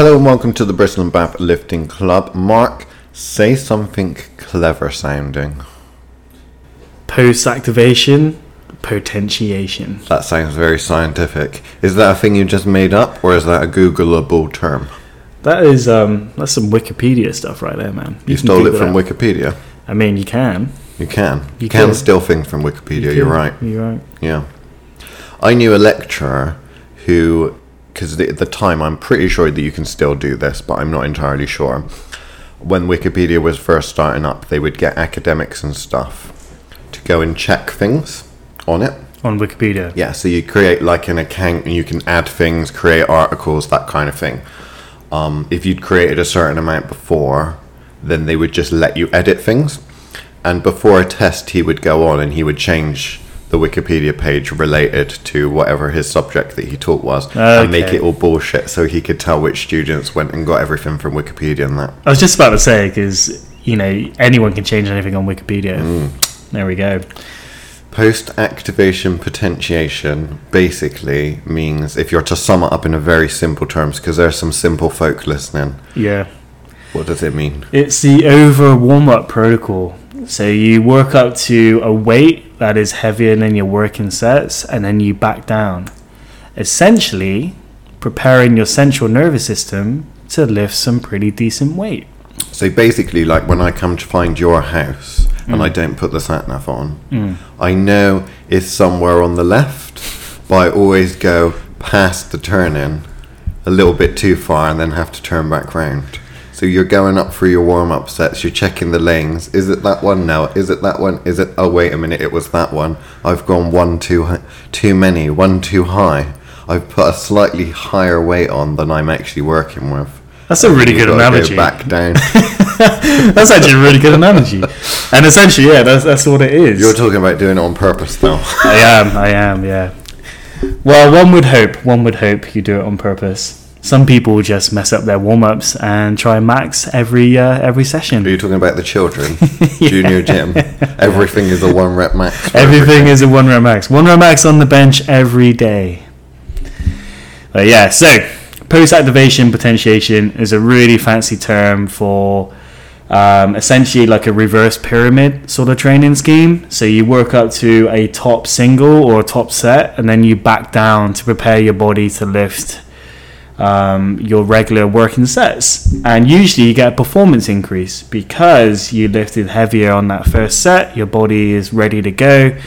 Hello and welcome to the Bristol and Bath Lifting Club. Mark, say something clever sounding. Post activation, potentiation. That sounds very scientific. Is that a thing you just made up, or is that a Googleable term? That is um that's some Wikipedia stuff right there, man. You, can stole it from that. Wikipedia. I mean, you can. You can. You You can could. steal things from Wikipedia. You are right. You're right. Yeah. I knew a lecturer who, because at the time, I'm pretty sure that you can still do this, but I'm not entirely sure. When Wikipedia was first starting up, they would get academics and stuff to go and check things on it. On Wikipedia. Yeah, so you create like an account and you can add things, create articles, that kind of thing. Um, if you'd created a certain amount before, then they would just let you edit things. And before a test, he would go on and he would change the Wikipedia page related to whatever his subject that he taught was and make it all bullshit so he could tell which students went and got everything from Wikipedia and that. I was just about to say because you know anyone can change anything on Wikipedia. Mm. There we go. Post activation potentiation basically means, if you're to sum it up in a very simple terms, because there's some simple folk listening, Yeah. what does it mean? It's the over warm up protocol. So you work up to a weight that is heavier than your working sets, and then you back down. Essentially, preparing your central nervous system to lift some pretty decent weight. So basically, like when I come to find your house and hmm. I don't put the sat nav on, hmm. I know it's somewhere on the left, but I always go past the turn in a little bit too far and then have to turn back round. So you're going up through your warm up sets, you're checking the lanes. Is it that one? now? Is it that one? Is it? Oh, wait a minute, it was that one. I've gone one too, hi- too many, one too high. I've put a slightly higher weight on than I'm actually working with. That's a really good gotta go analogy. back down. That's actually a really good analogy. And essentially, yeah, that's, that's what it is. You're talking about doing it on purpose, though. I am, I am, yeah. Well, one would hope, one would hope you do it on purpose. Some people just mess up their warm ups and try max every uh, every session. Are you talking about the children? Junior gym. Everything is a one rep max. for Everything is a one rep max. One rep max on the bench every day. But yeah, so post activation potentiation is a really fancy term for um, essentially like a reverse pyramid sort of training scheme. So you work up to a top single or a top set, and then you back down to prepare your body to lift um, your regular working sets. And usually you get a performance increase because you lifted heavier on that first set, your body is ready to go.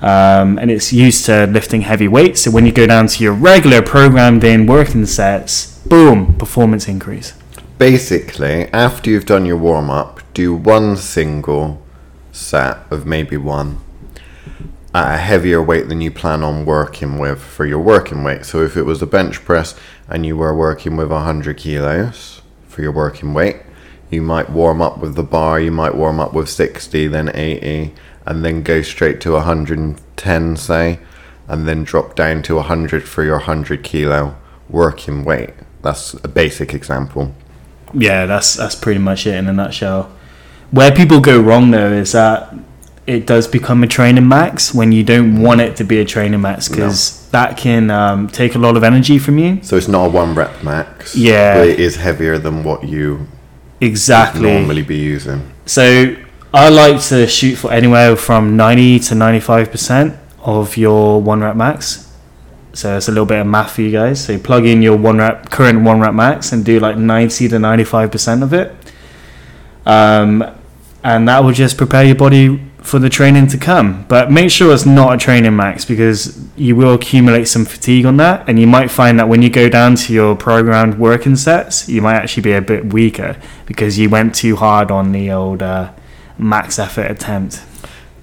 Um, and it's used to lifting heavy weights. So when you go down to your regular programmed in working sets, boom, performance increase. Basically, after you've done your warm up, do one single set of maybe one at a heavier weight than you plan on working with for your working weight. So if it was a bench press and you were working with 100 kilos for your working weight, you might warm up with the bar, you might warm up with 60, then 80, and then go straight to 110, say, and then drop down to 100 for your 100 kilo working weight. That's a basic example. Yeah, that's that's pretty much it in a nutshell. Where people go wrong though is that it does become a training max when you don't want it to be a training max because that can um, take a lot of energy from you. So it's not a one rep max. Yeah. But it is heavier than what you Exactly. normally be using. So I like to shoot for anywhere from 90 to 95% of your one rep max. So it's a little bit of math for you guys. So you plug in your one rep current one rep max and do like 90 to 95% of it. Um, and that will just prepare your body for the training to come. But make sure it's not a training max because you will accumulate some fatigue on that. And you might find that when you go down to your programmed working sets, you might actually be a bit weaker because you went too hard on the old uh, max effort attempt.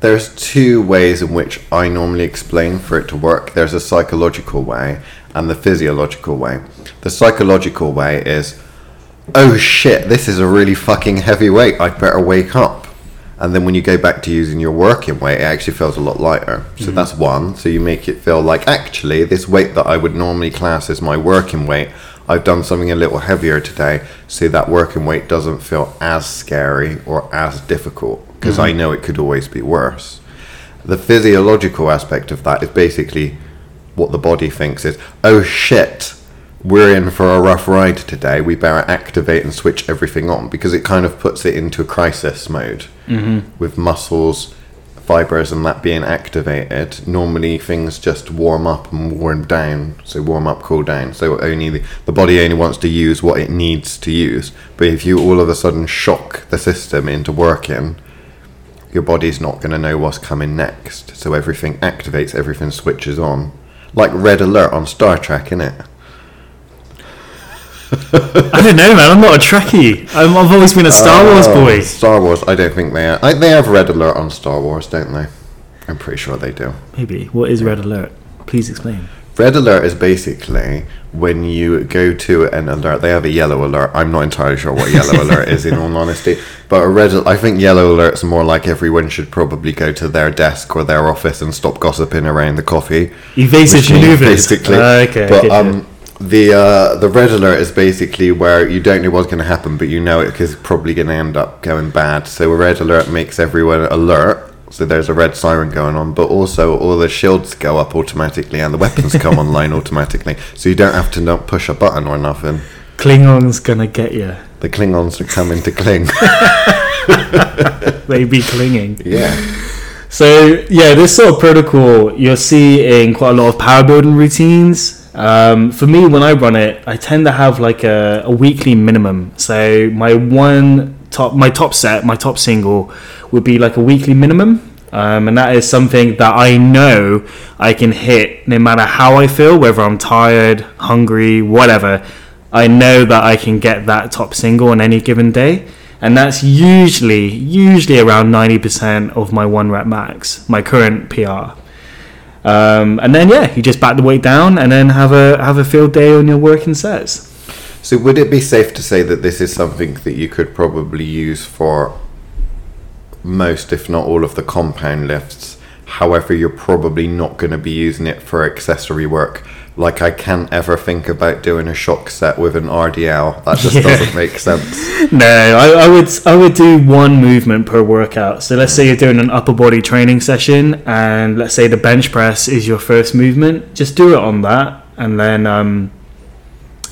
There's two ways in which I normally explain for it to work. There's a psychological way and the physiological way. The psychological way is, oh shit, this is a really fucking heavy weight. I'd better wake up. And then when you go back to using your working weight, it actually feels a lot lighter. So mm-hmm. that's one. So you make it feel like actually this weight that I would normally class as my working weight, I've done something a little heavier today, so that working weight doesn't feel as scary or as difficult because I mm-hmm. know it could always be worse. The physiological aspect of that is basically what the body thinks is, oh shit, we're in for a rough ride today. We better activate and switch everything on because it kind of puts it into a crisis mode mm-hmm. with muscles, fibers, and that being activated. Normally, things just warm up and warm down. So warm up, cool down. So only the, the body only wants to use what it needs to use. But if you all of a sudden shock the system into working, your body's not going to know what's coming next. So everything activates, everything switches on. Like red alert on Star Trek, innit? I don't know, man. I'm not a Trekkie. I'm, I've always been a Star Wars Oh, boy. Star Wars, I don't think they are. I, they have red alert on Star Wars, don't they? I'm pretty sure they do. Maybe. What is Red Alert? Please explain. Red alert is basically when you go to an alert. They have a yellow alert. I'm not entirely sure what yellow alert is, in all honesty. But a red, I think yellow alert's more like everyone should probably go to their desk or their office and stop gossiping around the coffee. Evasive machine, maneuvers. basically. Ah, okay. But okay, sure. um, the uh, the red alert is basically where you don't know what's going to happen, but you know it's probably going to end up going bad. So a red alert makes everyone alert. So there's a red siren going on, but also all the shields go up automatically and the weapons come online automatically. So you don't have to not push a button or nothing. Klingon's gonna get you. The Klingons are coming to cling. They be clinging. yeah. So yeah, this sort of protocol you'll see in quite a lot of power building routines. Um, for me, when I run it, I tend to have like a, a weekly minimum. So my one top, my top set, my top single would be like a weekly minimum, um, and that is something that I know I can hit no matter how I feel, whether I'm tired, hungry, whatever. I know that I can get that top single on any given day and that's usually usually around 90% of my one rep max my current pr um, and then yeah you just back the weight down and then have a have a field day on your working sets So would it be safe to say that this is something that you could probably use for most, if not all, of the compound lifts? However, you're probably not going to be using it for accessory work. Like I can't ever think about doing a shock set with an RDL. That just Yeah. doesn't make sense. no I, I would i would do one movement per workout so let's say you're doing an upper body training session and let's say the bench press is your first movement just do it on that and then um,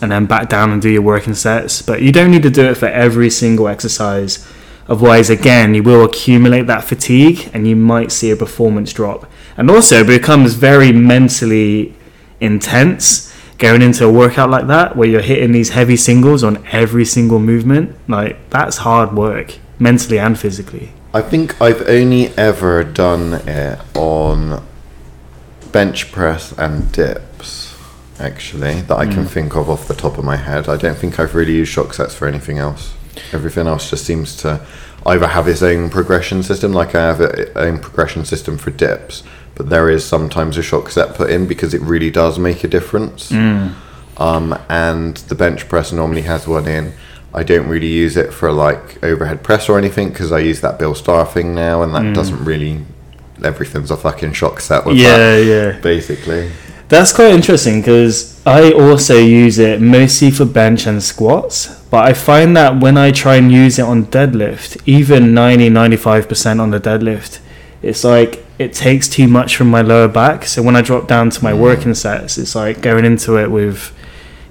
and then back down and do your working sets. But you don't need to do it for every single exercise. Otherwise, again, you will accumulate that fatigue and you might see a performance drop. And also, it becomes very mentally intense going into a workout like that where you're hitting these heavy singles on every single movement. Like, that's hard work, mentally and physically. I think I've only ever done it on bench press and dips, actually, that I can mm. think of off the top of my head. I don't think I've really used shock sets for anything else. Everything else just seems to either have its own progression system, like I have its own progression system for dips, but there is sometimes a shock set put in because it really does make a difference. Um, and the bench press normally has one in. I don't really use it for like overhead press or anything because I use that Bill Starr thing now, and that doesn't really. Everything's a fucking shock set with Yeah, that, yeah. basically. That's quite interesting because I also use it mostly for bench and squats. But I find that when I try and use it on deadlift, even 90 95% on the deadlift, it's like it takes too much from my lower back. So when I drop down to my mm. working sets, it's like going into it with,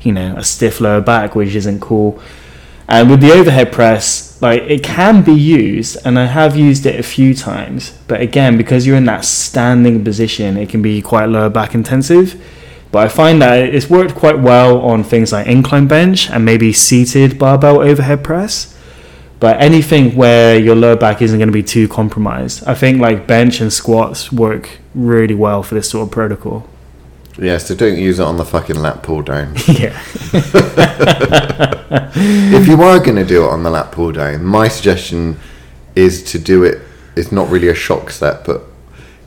you know, a stiff lower back, which isn't cool. And with the overhead press, like it can be used, and I have used it a few times. But again, because you're in that standing position, it can be quite lower back intensive. But I find that it's worked quite well on things like incline bench and maybe seated barbell overhead press. But anything where your lower back isn't going to be too compromised, I think like bench and squats work really well for this sort of protocol. Yeah, so don't use it on the fucking lat pull down. yeah. if you are going to do it on the lat pull down, my suggestion is to do it. It's not really a shock set, but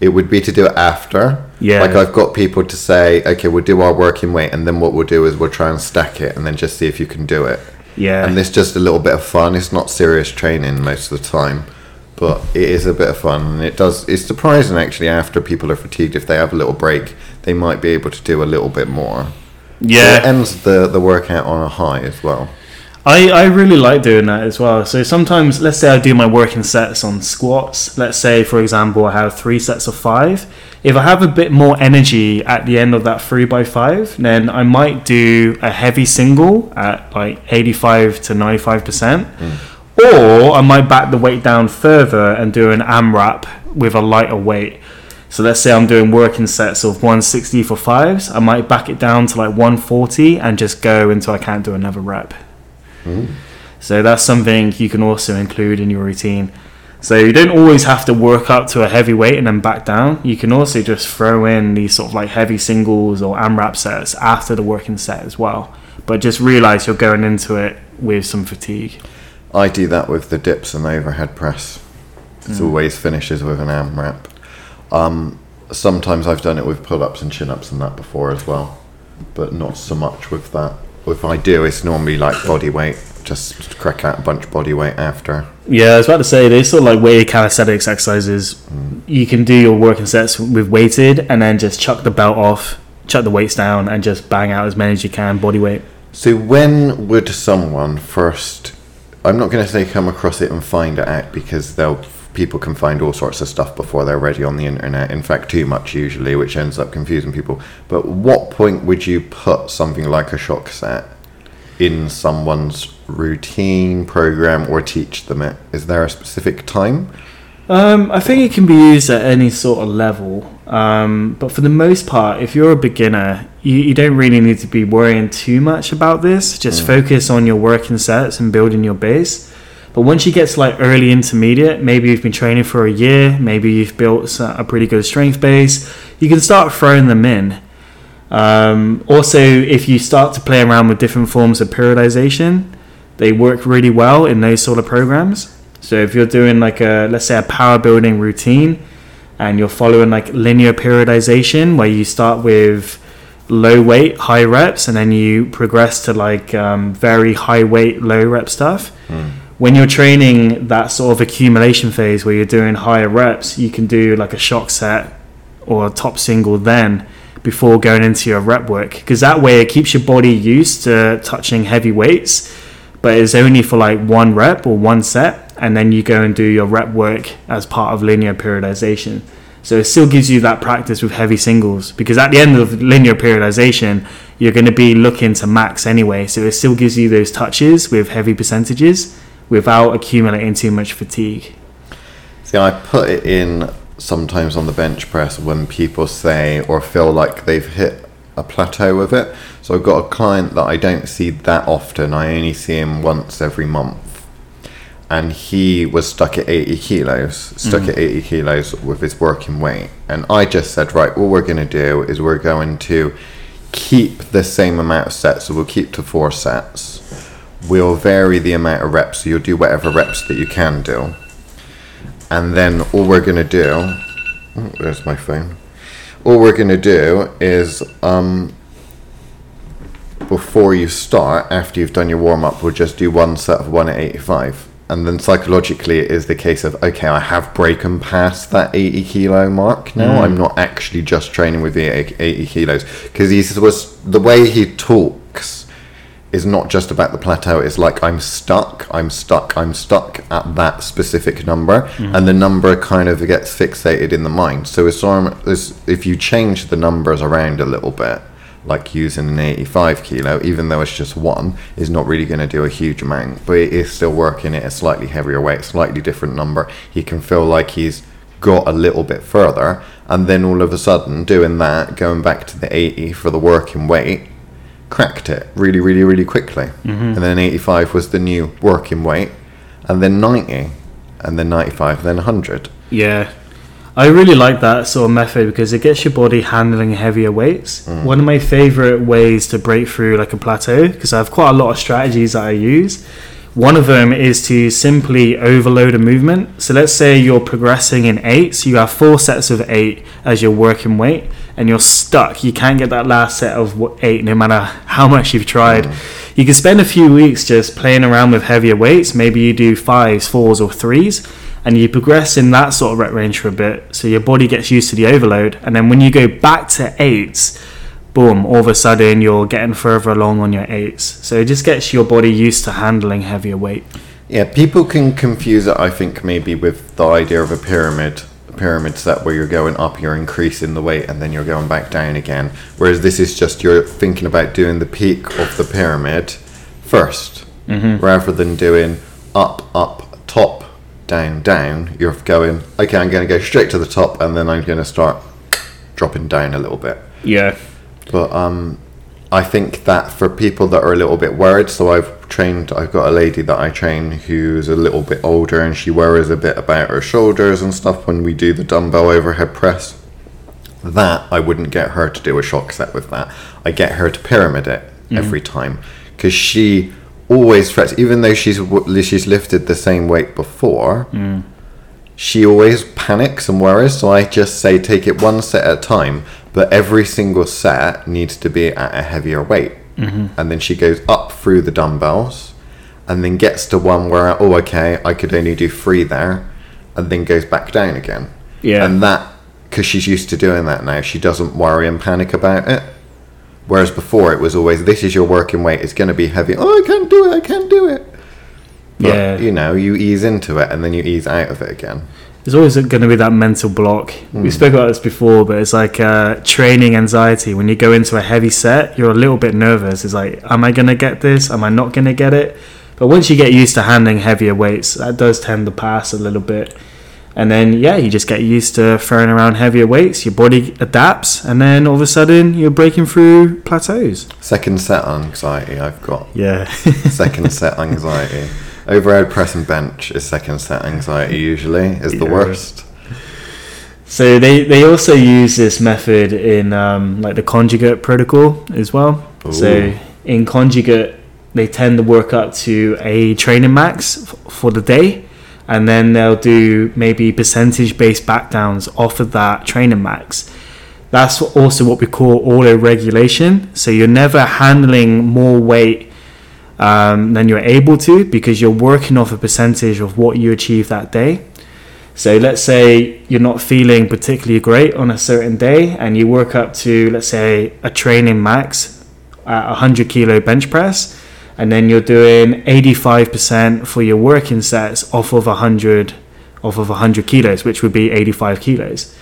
it would be to do it after. Yeah. Like I've got people to say, okay, we'll do our working weight, and then what we'll do is we'll try and stack it, and then just see if you can do it. Yeah. And it's just a little bit of fun. It's not serious training most of the time, but it is a bit of fun, and it does. It's surprising actually. After people are fatigued, if they have a little break, they might be able to do a little bit more. So it yeah. ends the the workout on a high as well. I, I really like doing that as well. So sometimes, let's say I do my working sets on squats. Let's say, for example, I have three sets of five. If I have a bit more energy at the end of that three by five, then I might do a heavy single at like 85 to 95%. Hmm. Or I might back the weight down further and do an AMRAP with a lighter weight. So let's say I'm doing working sets of 160 for fives. I might back it down to like 140 and just go until I can't do another rep. So that's something you can also include in your routine. So you don't always have to work up to a heavy weight and then back down. You can also just throw in these sort of like heavy singles or AMRAP sets after the working set as well. But just realize you're going into it with some fatigue. I do that with the dips and the overhead press. It always finishes with an AMRAP. Um, sometimes I've done it with pull ups and chin ups and that before as well, but not so much with that. If I do, it's normally like body weight, just crack out a bunch of body weight after. Yeah, I was about to say they sort of like weighted calisthenics exercises. Mm. You can do your working sets with weighted and then just chuck the belt off, chuck the weights down, and just bang out as many as you can body weight. So when would someone first? I'm not going to say come across it and find it out because they'll people can find all sorts of stuff before they're ready on the internet. In fact, too much usually, which ends up confusing people. But what point would you put something like a shock set in someone's routine program or teach them it? Is there a specific time? Um, I think it can be used at any sort of level, um, but for the most part, if you're a beginner, you, you don't really need to be worrying too much about this. Just focus on your working sets and building your base. But once you get to like early intermediate, maybe you've been training for a year, maybe you've built a pretty good strength base, you can start throwing them in. Um, also, if you start to play around with different forms of periodization, they work really well in those sort of programs. So if you're doing like a let's say a power building routine and you're following like linear periodization where you start with low weight, high reps and then you progress to like um, very high weight, low rep stuff. When you're training that sort of accumulation phase where you're doing higher reps, you can do like a shock set or a top single then before going into your rep work because that way it keeps your body used to touching heavy weights but it's only for like one rep or one set and then you go and do your rep work as part of linear periodization so it still gives you that practice with heavy singles because at the end of linear periodization you're going to be looking to max anyway so it still gives you those touches with heavy percentages without accumulating too much fatigue See, I put it in sometimes on the bench press when people say or feel like they've hit a plateau with it. So I've got a client that I don't see that often. I only see him once every month. And he was stuck at 80 kilos, stuck at 80 kilos with his working weight. And I just said, right, what we're going to do is we're going to keep the same amount of sets. So we'll keep to four sets. We'll vary the amount of reps. So you'll do whatever reps that you can do and then all we're gonna do oh, there's my phone all we're gonna do is um before you start after you've done your warm-up we'll just do one set of one at 85 and then psychologically it is the case of okay i have broken past that 80 kilo mark now. Mm. I'm not actually just training with the 80 80 kilos. Because he was the way he talks is not just about the plateau. It's like I'm stuck, I'm stuck, I'm stuck at that specific number, mm. and the number kind of gets fixated in the mind. So it's, um, it's, if you change the numbers around a little bit, like using an 85 kilo, even though it's just one, is not really going to do a huge amount, but it is still working at a slightly heavier weight, slightly different number. He can feel like he's got a little bit further, and then all of a sudden, doing that, going back to the 80 for the working weight, cracked it really, really, really quickly. Mm-hmm. And then 85 was the new working weight, and then 90, and then 95, then 100. Yeah. I really like that sort of method because it gets your body handling heavier weights. Mm. One of my favorite ways to break through like a plateau because I have quite a lot of strategies that I use. One of them is to simply overload a movement. So let's say you're progressing in eight, so you have four sets of eight as your working weight, and you're stuck. You can't get that last set of eight no matter how much you've tried. Mm. You can spend a few weeks just playing around with heavier weights. Maybe you do fives, fours, or threes, and you progress in that sort of rep range for a bit. So your body gets used to the overload, and then when you go back to eights, boom, all of a sudden you're getting further along on your eights. So it just gets your body used to handling heavier weight. Yeah, people can confuse it. I think maybe with the idea of a pyramid, a pyramid set where you're going up, you're increasing the weight, and then you're going back down again. Whereas this is just you're thinking about doing the peak of the pyramid 1st mm-hmm. rather than doing up, up, down, down. You're going okay. I'm going to go straight to the top, and then I'm going to start dropping down a little bit. Yeah. But um, I think that for people that are a little bit worried, so I've trained, I've got a lady that I train who's a little bit older and she worries a bit about her shoulders and stuff when we do the dumbbell overhead press. That I wouldn't get her to do a shock set with that. I get her to pyramid it every time because she always frets, even though she's she's lifted the same weight before she always panics and worries. So I just say take it one set at a time, but every single set needs to be at a heavier weight. Mm-hmm. And then she goes up through the dumbbells and then gets to one where, oh, okay, I could only do three there, and then goes back down again. Yeah. And that, because she's used to doing that now, she doesn't worry and panic about it. Whereas before it was always, this is your working weight, it's going to be heavy. Oh, I can't do it, I can't do it. But, Yeah. You know, you ease into it and then you ease out of it again. There's always going to be that mental block. We spoke about this before, but it's like uh, training anxiety. When you go into a heavy set, you're a little bit nervous. It's like, am I going to get this? Am I not going to get it? But once you get used to handling heavier weights, that does tend to pass a little bit. And then, yeah, you just get used to throwing around heavier weights. Your body adapts, and then all of a sudden, you're breaking through plateaus. Second set anxiety, I've got. Yeah. Second set anxiety. Overhead press and bench is second set anxiety usually, is the Yeah. worst. So they, they also use this method in um, like the conjugate protocol as well. So in conjugate, they tend to work up to a training max f- for the day, and then they'll do maybe percentage based backdowns off of that training max. That's also what we call auto regulation. So you're never handling more weight um, than you're able to because you're working off a percentage of what you achieve that day. So let's say you're not feeling particularly great on a certain day and you work up to, let's say, a training max at 100 kilo bench press, and then you're doing 85% for your working sets off of 100 off of 100 kilos, which would be 85 kilos.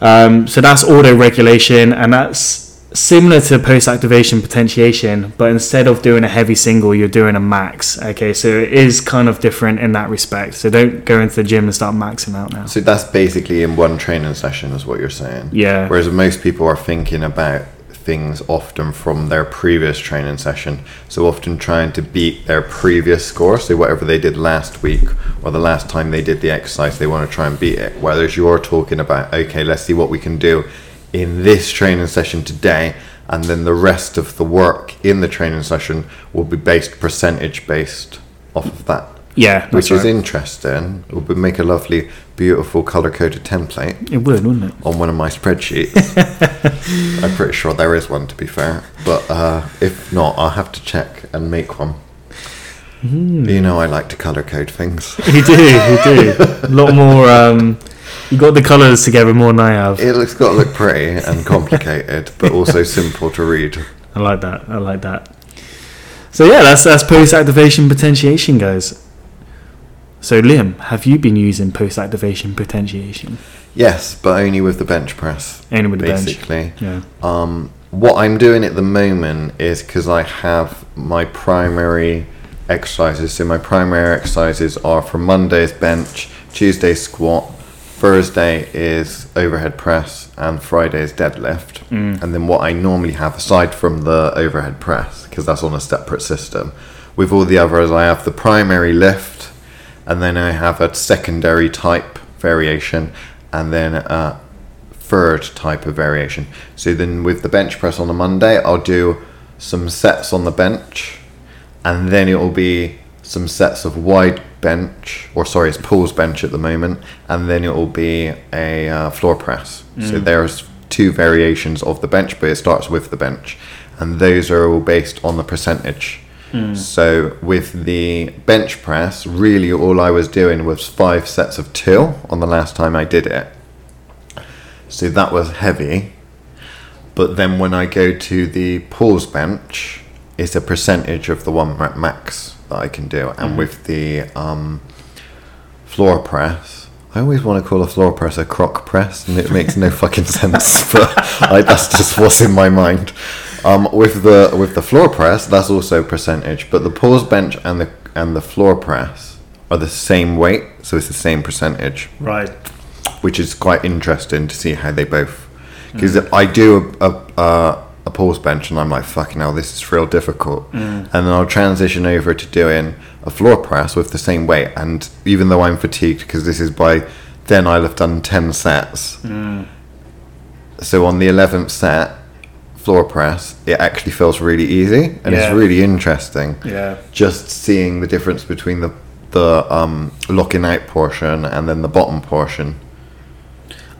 Um, so that's auto regulation, and that's similar to post activation potentiation, but instead of doing a heavy single, you're doing a max. Okay, so it is kind of different in that respect. So don't go into the gym and start maxing out now. So that's basically in one training session, is what you're saying. Yeah. Whereas most people are thinking about things often from their previous training session. So often trying to beat their previous score. So whatever they did last week or the last time they did the exercise, they want to try and beat it. Whereas you're talking about, okay, let's see what we can do in this training session today. And then the rest of the work in the training session will be based percentage based off of that. Yeah, Which is right. interesting. It would make a lovely, beautiful color coded template It would, wouldn't it? on one of my spreadsheets. I'm pretty sure there is one, to be fair. But uh, if not, I'll have to check and make one. You know, I like to color code things. You do, you do. A lot more. Um, you got the colours together more than I have. It looks got to look pretty and complicated, but also simple to read. I like that. I like that. So yeah, that's that's post activation potentiation, guys. So Liam, have you been using post activation potentiation? Yes, but only with the bench press, Only with the bench. basically. Yeah. Um, what I'm doing at the moment is because I have my primary exercises. So my primary exercises are for Monday's bench, Tuesday squat, Thursday is overhead press, and Friday is deadlift. And then what I normally have, aside from the overhead press, because that's on a separate system, with all the others, I have the primary lift, and then I have a secondary type variation, and then a third type of variation. So then with the bench press on a Monday, I'll do some sets on the bench, and then it will be some sets of wide bench, or sorry, it's pause bench at the moment, and then it will be a uh, floor press. So there's two variations of the bench, but it starts with the bench, and those are all based on the percentage. So with the bench press, really all I was doing was five sets of two on the last time I did it. So that was heavy. But then when I go to the pause bench, it's a percentage of the one rep max that I can do. And with the um, floor press, I always want to call a floor press a crock press, and it makes no fucking sense. But I, that's just what's in my mind. Um, with the with the floor press, that's also percentage, but the pause bench and the and the floor press are the same weight, so it's the same percentage Right. which is quite interesting to see how they both. Mm. Because I do a, a, a, a pause bench and I'm like, fucking hell, this is real difficult. Mm. And then I'll transition over to doing a floor press with the same weight. And even though I'm fatigued, because this is by then I'll have done 10 sets. Mm. So on the 11th set, floor press, it actually feels really easy and Yeah. it's really interesting Yeah. just seeing the difference between the the um, locking out portion and then the bottom portion.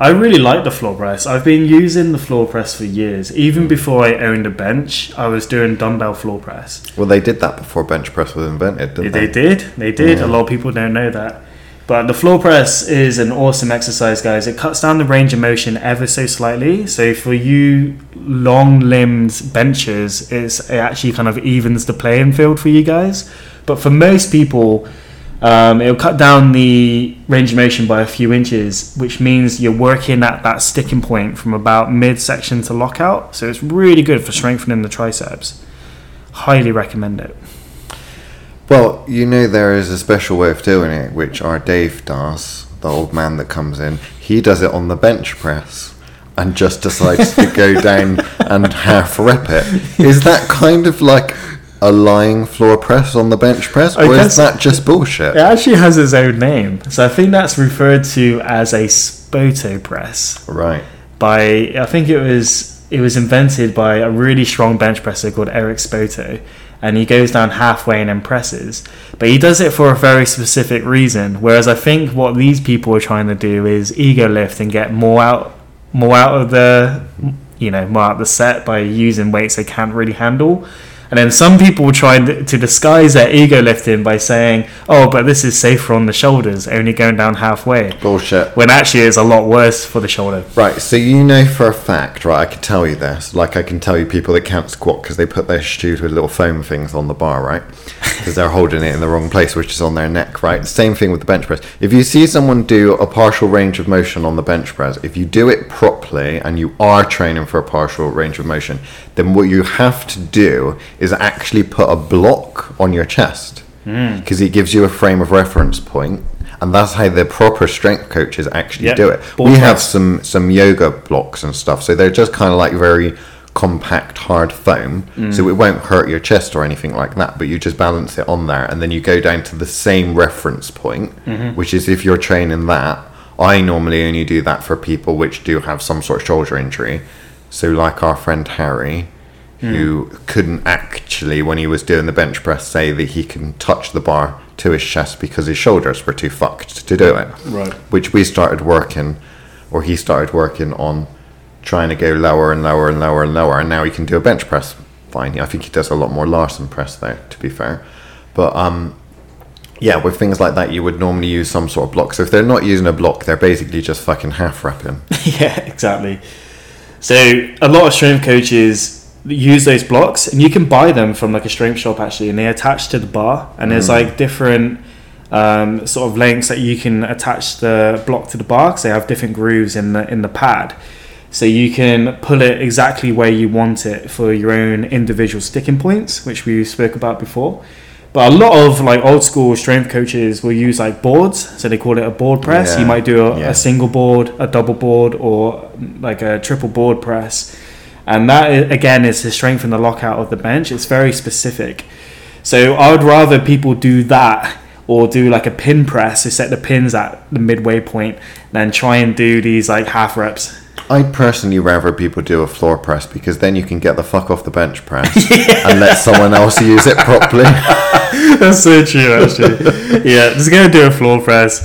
I really like the floor press. I've been using the floor press for years. Even before I owned a bench, I was doing dumbbell floor press. Well, they did that before bench press was invented, didn't They they? did. They did. Yeah. A lot of people don't know that. But the floor press is an awesome exercise, guys. It cuts down the range of motion ever so slightly. So for you long-limbed benchers, it's, it actually kind of evens the playing field for you guys. But for most people, um, it'll cut down the range of motion by a few inches, which means you're working at that sticking point from about midsection to lockout. So it's really good for strengthening the triceps. Highly recommend it. Well, you know there is a special way of doing it, which our Dave does, the old man that comes in. He does it on the bench press and just decides to go down and half rep it. Is that kind of like a lying floor press on the bench press, I or is that just bullshit? It actually has its own name. So I think that's referred to as a spoto press Right. by I think it was it was invented by a really strong bench presser called Eric Spoto and he goes down halfway and impresses. But he does it for a very specific reason. Whereas I think what these people are trying to do is ego lift and get more out more out of the you know, more out of the set by using weights they can't really handle. And then some people try to disguise their ego lifting by saying, "Oh, but this is safer on the shoulders, only going down halfway." Bullshit. When actually it's a lot worse for the shoulder. Right, so you know for a fact, right? I can tell you this. Like I can tell you people that can't squat because they put their shoes with little foam things on the bar, right? Because they're holding it in the wrong place, which is on their neck, right? Same thing with the bench press. If you see someone do a partial range of motion on the bench press, if you do it properly and you are training for a partial range of motion, then what you have to do is actually put a block on your chest hmm. because it gives you a frame of reference point, and that's how the proper strength coaches actually Yep. do it. Ball we have some some yoga blocks and stuff, so they're just kind of like very compact, hard foam, hmm. so it won't hurt your chest or anything like that. But you just balance it on there, and then you go down to the same reference point, mm-hmm. which is if you're training that. I normally only do that for people which do have some sort of shoulder injury. So, like our friend Harry, who couldn't actually, when he was doing the bench press, say that he can touch the bar to his chest because his shoulders were too fucked to do it Right. which we started working, or he started working on trying to go lower and lower and lower and lower, and now he can do a bench press fine. I think he does a lot more Larsen press though, to be fair. But um, yeah, with things like that, you would normally use some sort of block. So if they're not using a block, they're basically just fucking half wrapping. yeah, exactly. So a lot of strength coaches use those blocks, and you can buy them from like a strength shop actually, and they attach to the bar, and there's like different um, sort of lengths that you can attach the block to the bar because they have different grooves in the in the pad. So you can pull it exactly where you want it for your own individual sticking points, which we spoke about before. But a lot of like old school strength coaches will use like boards, so they call it a board press. Yeah, You might do a, yeah. a single board, a double board, or like a triple board press, and that again is to strengthen the lockout of the bench. It's very specific. So I would rather people do that or do like a pin press to set the pins at the midway point than try and do these like half reps. I'd personally rather people do a floor press because then you can get the fuck off the bench press and let someone else use it properly. That's so true, actually. yeah, just gonna do a floor press.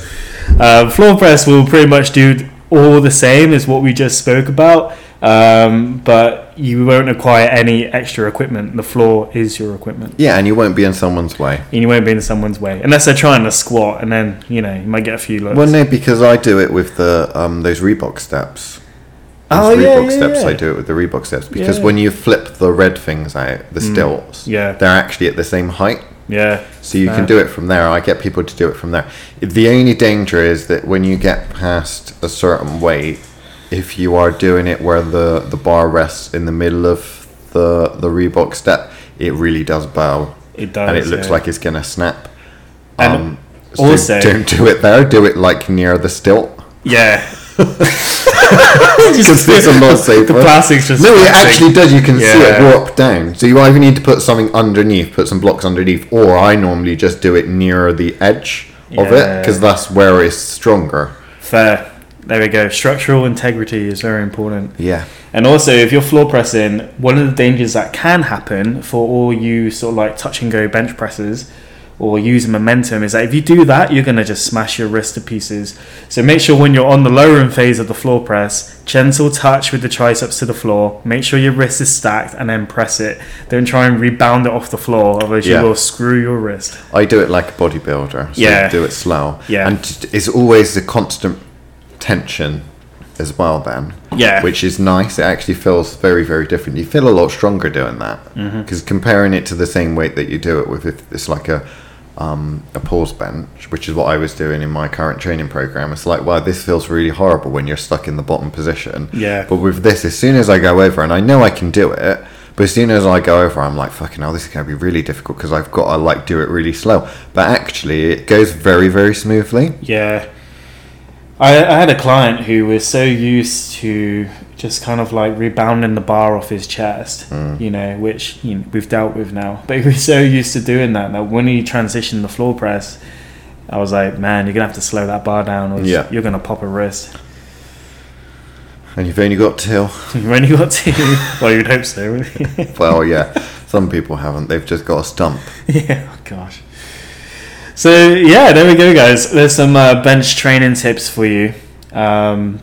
Um, floor press will pretty much do all the same as what we just spoke about, um, but you won't acquire any extra equipment. The floor is your equipment, yeah, and you won't be in someone's way. and you won't be in someone's way unless they're trying to squat, and then you know you might get a few looks. Well, no, because I do it with the um, those Reebok steps. Oh, yeah, Reebok yeah, steps. yeah. I do it with the Reebok steps because Yeah. when you flip the red things out, the stilts, Yeah. they're actually at the same height. Yeah. So you Fair. can do it from there. I get people to do it from there. The only danger is that when you get past a certain weight, if you are doing it where the, the bar rests in the middle of the the Reebok step, it really does bow. It does, And it looks yeah. like it's gonna snap. And Um, so also- don't do it there. Do it like near the stilt. Yeah. Because it's a lot safer. The plastic's just. No, it actually does. You can see it Yeah. warp down. So you either need to put something underneath, put some blocks underneath, or I normally just do it near the edge of it because that's where it's stronger. Fair. There we go. Structural integrity is very important. Yeah. And also, if you're floor pressing, one of the dangers that can happen for all you sort of like touch and go bench presses or using momentum is that if you do that, you're going to just smash your wrist to pieces. So make sure when you're on the lowering phase of the floor press, gentle touch with the triceps to the floor. Make sure your wrist is stacked and then press it. Don't try and rebound it off the floor, otherwise Yeah. you will screw your wrist. I do it like a bodybuilder. So Yeah. Do it slow. Yeah. And it's always a constant tension as well, then. Yeah. Which is nice. It actually feels very, very different. You feel a lot stronger doing that. Mm-hmm. Because comparing it to the same weight that you do it with, if it's like a. Um, a pause bench, which is what I was doing in my current training program. It's like, wow, this feels really horrible when you're stuck in the bottom position. Yeah. But with this, as soon as I go over, and I know I can do it, but as soon as I go over, I'm like, fucking hell, this is going to be really difficult because I've got to like do it really slow. But actually, it goes very, very smoothly. Yeah. I, I had a client who was so used to just kind of like rebounding the bar off his chest, Mm. you know, which you know, we've dealt with now. But he was so used to doing that that when he transitioned the floor press, I was like, man, you're gonna have to slow that bar down, or Yeah. you're gonna pop a wrist. And you've only got till, You've only got two. well, you'd hope so. well, yeah, some people haven't. They've just got a stump. yeah. Oh gosh. So yeah, there we go, guys. There's some uh, bench training tips for you. Um,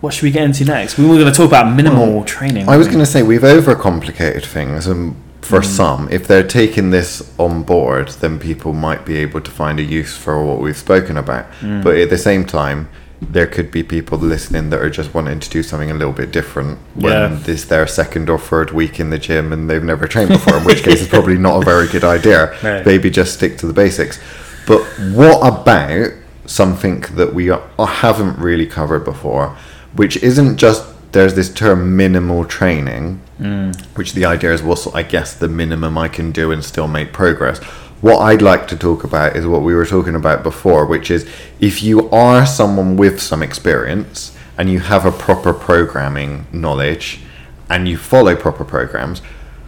what should we get into next? We were going to talk about minimal training. I was going to say we've overcomplicated things, and for some, if they're taking this on board, then people might be able to find a use for what we've spoken about. But at the same time, there could be people listening that are just wanting to do something a little bit different when Yeah. this their second or third week in the gym and they've never trained before, in which case it's probably not a very good idea. Right. Maybe just stick to the basics. But what about something that we are, haven't really covered before, which isn't just there's this term minimal training, mm. which the idea is what's I guess the minimum I can do and still make progress. What I'd like to talk about is what we were talking about before, which is if you are someone with some experience and you have a proper programming knowledge and you follow proper programs,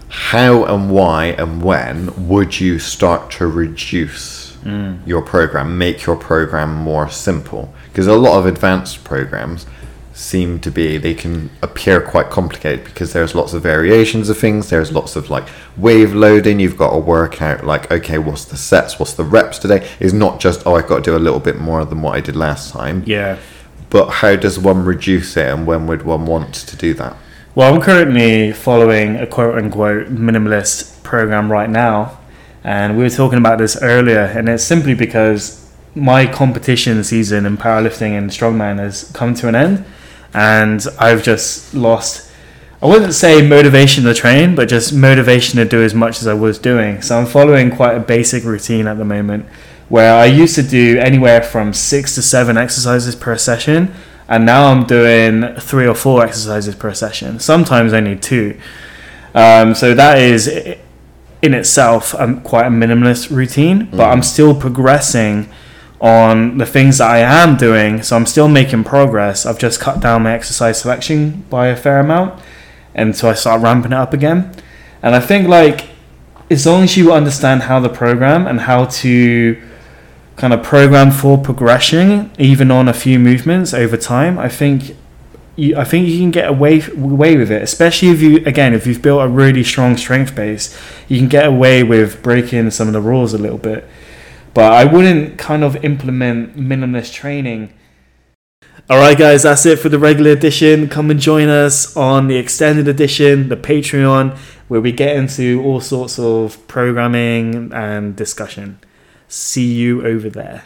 how and why and when would you start to reduce mm. your program, make your program more simple? Because a lot of advanced programs seem to be they can appear quite complicated because there's lots of variations of things there's lots of like wave loading you've got to work out like okay what's the sets what's the reps today is not just oh i've got to do a little bit more than what i did last time Yeah. but how does one reduce it and when would one want to do that Well, I'm currently following a quote unquote minimalist program right now. And we were talking about this earlier. And it's simply because my competition season in powerlifting and strongman has come to an end. And I've just lost, I wouldn't say motivation to train, but just motivation to do as much as I was doing. So I'm following quite a basic routine at the moment where I used to do anywhere from six to seven exercises per session, and now I'm doing three or four exercises per session. Sometimes only two. Um, so that is in itself um, quite a minimalist routine, but I'm still progressing on the things that I am doing. So I'm still making progress. I've just cut down my exercise selection by a fair amount, and so I start ramping it up again. And I think like as long as you understand how the program and how to kind of program for progression, even on a few movements over time, I think you, I think you can get away away with it. Especially if you again if you've built a really strong strength base, you can get away with breaking some of the rules a little bit. But I wouldn't kind of implement minimalist training. All right, guys, that's it for the regular edition. Come and join us on the extended edition, the Patreon, where we get into all sorts of programming and discussion. See you over there.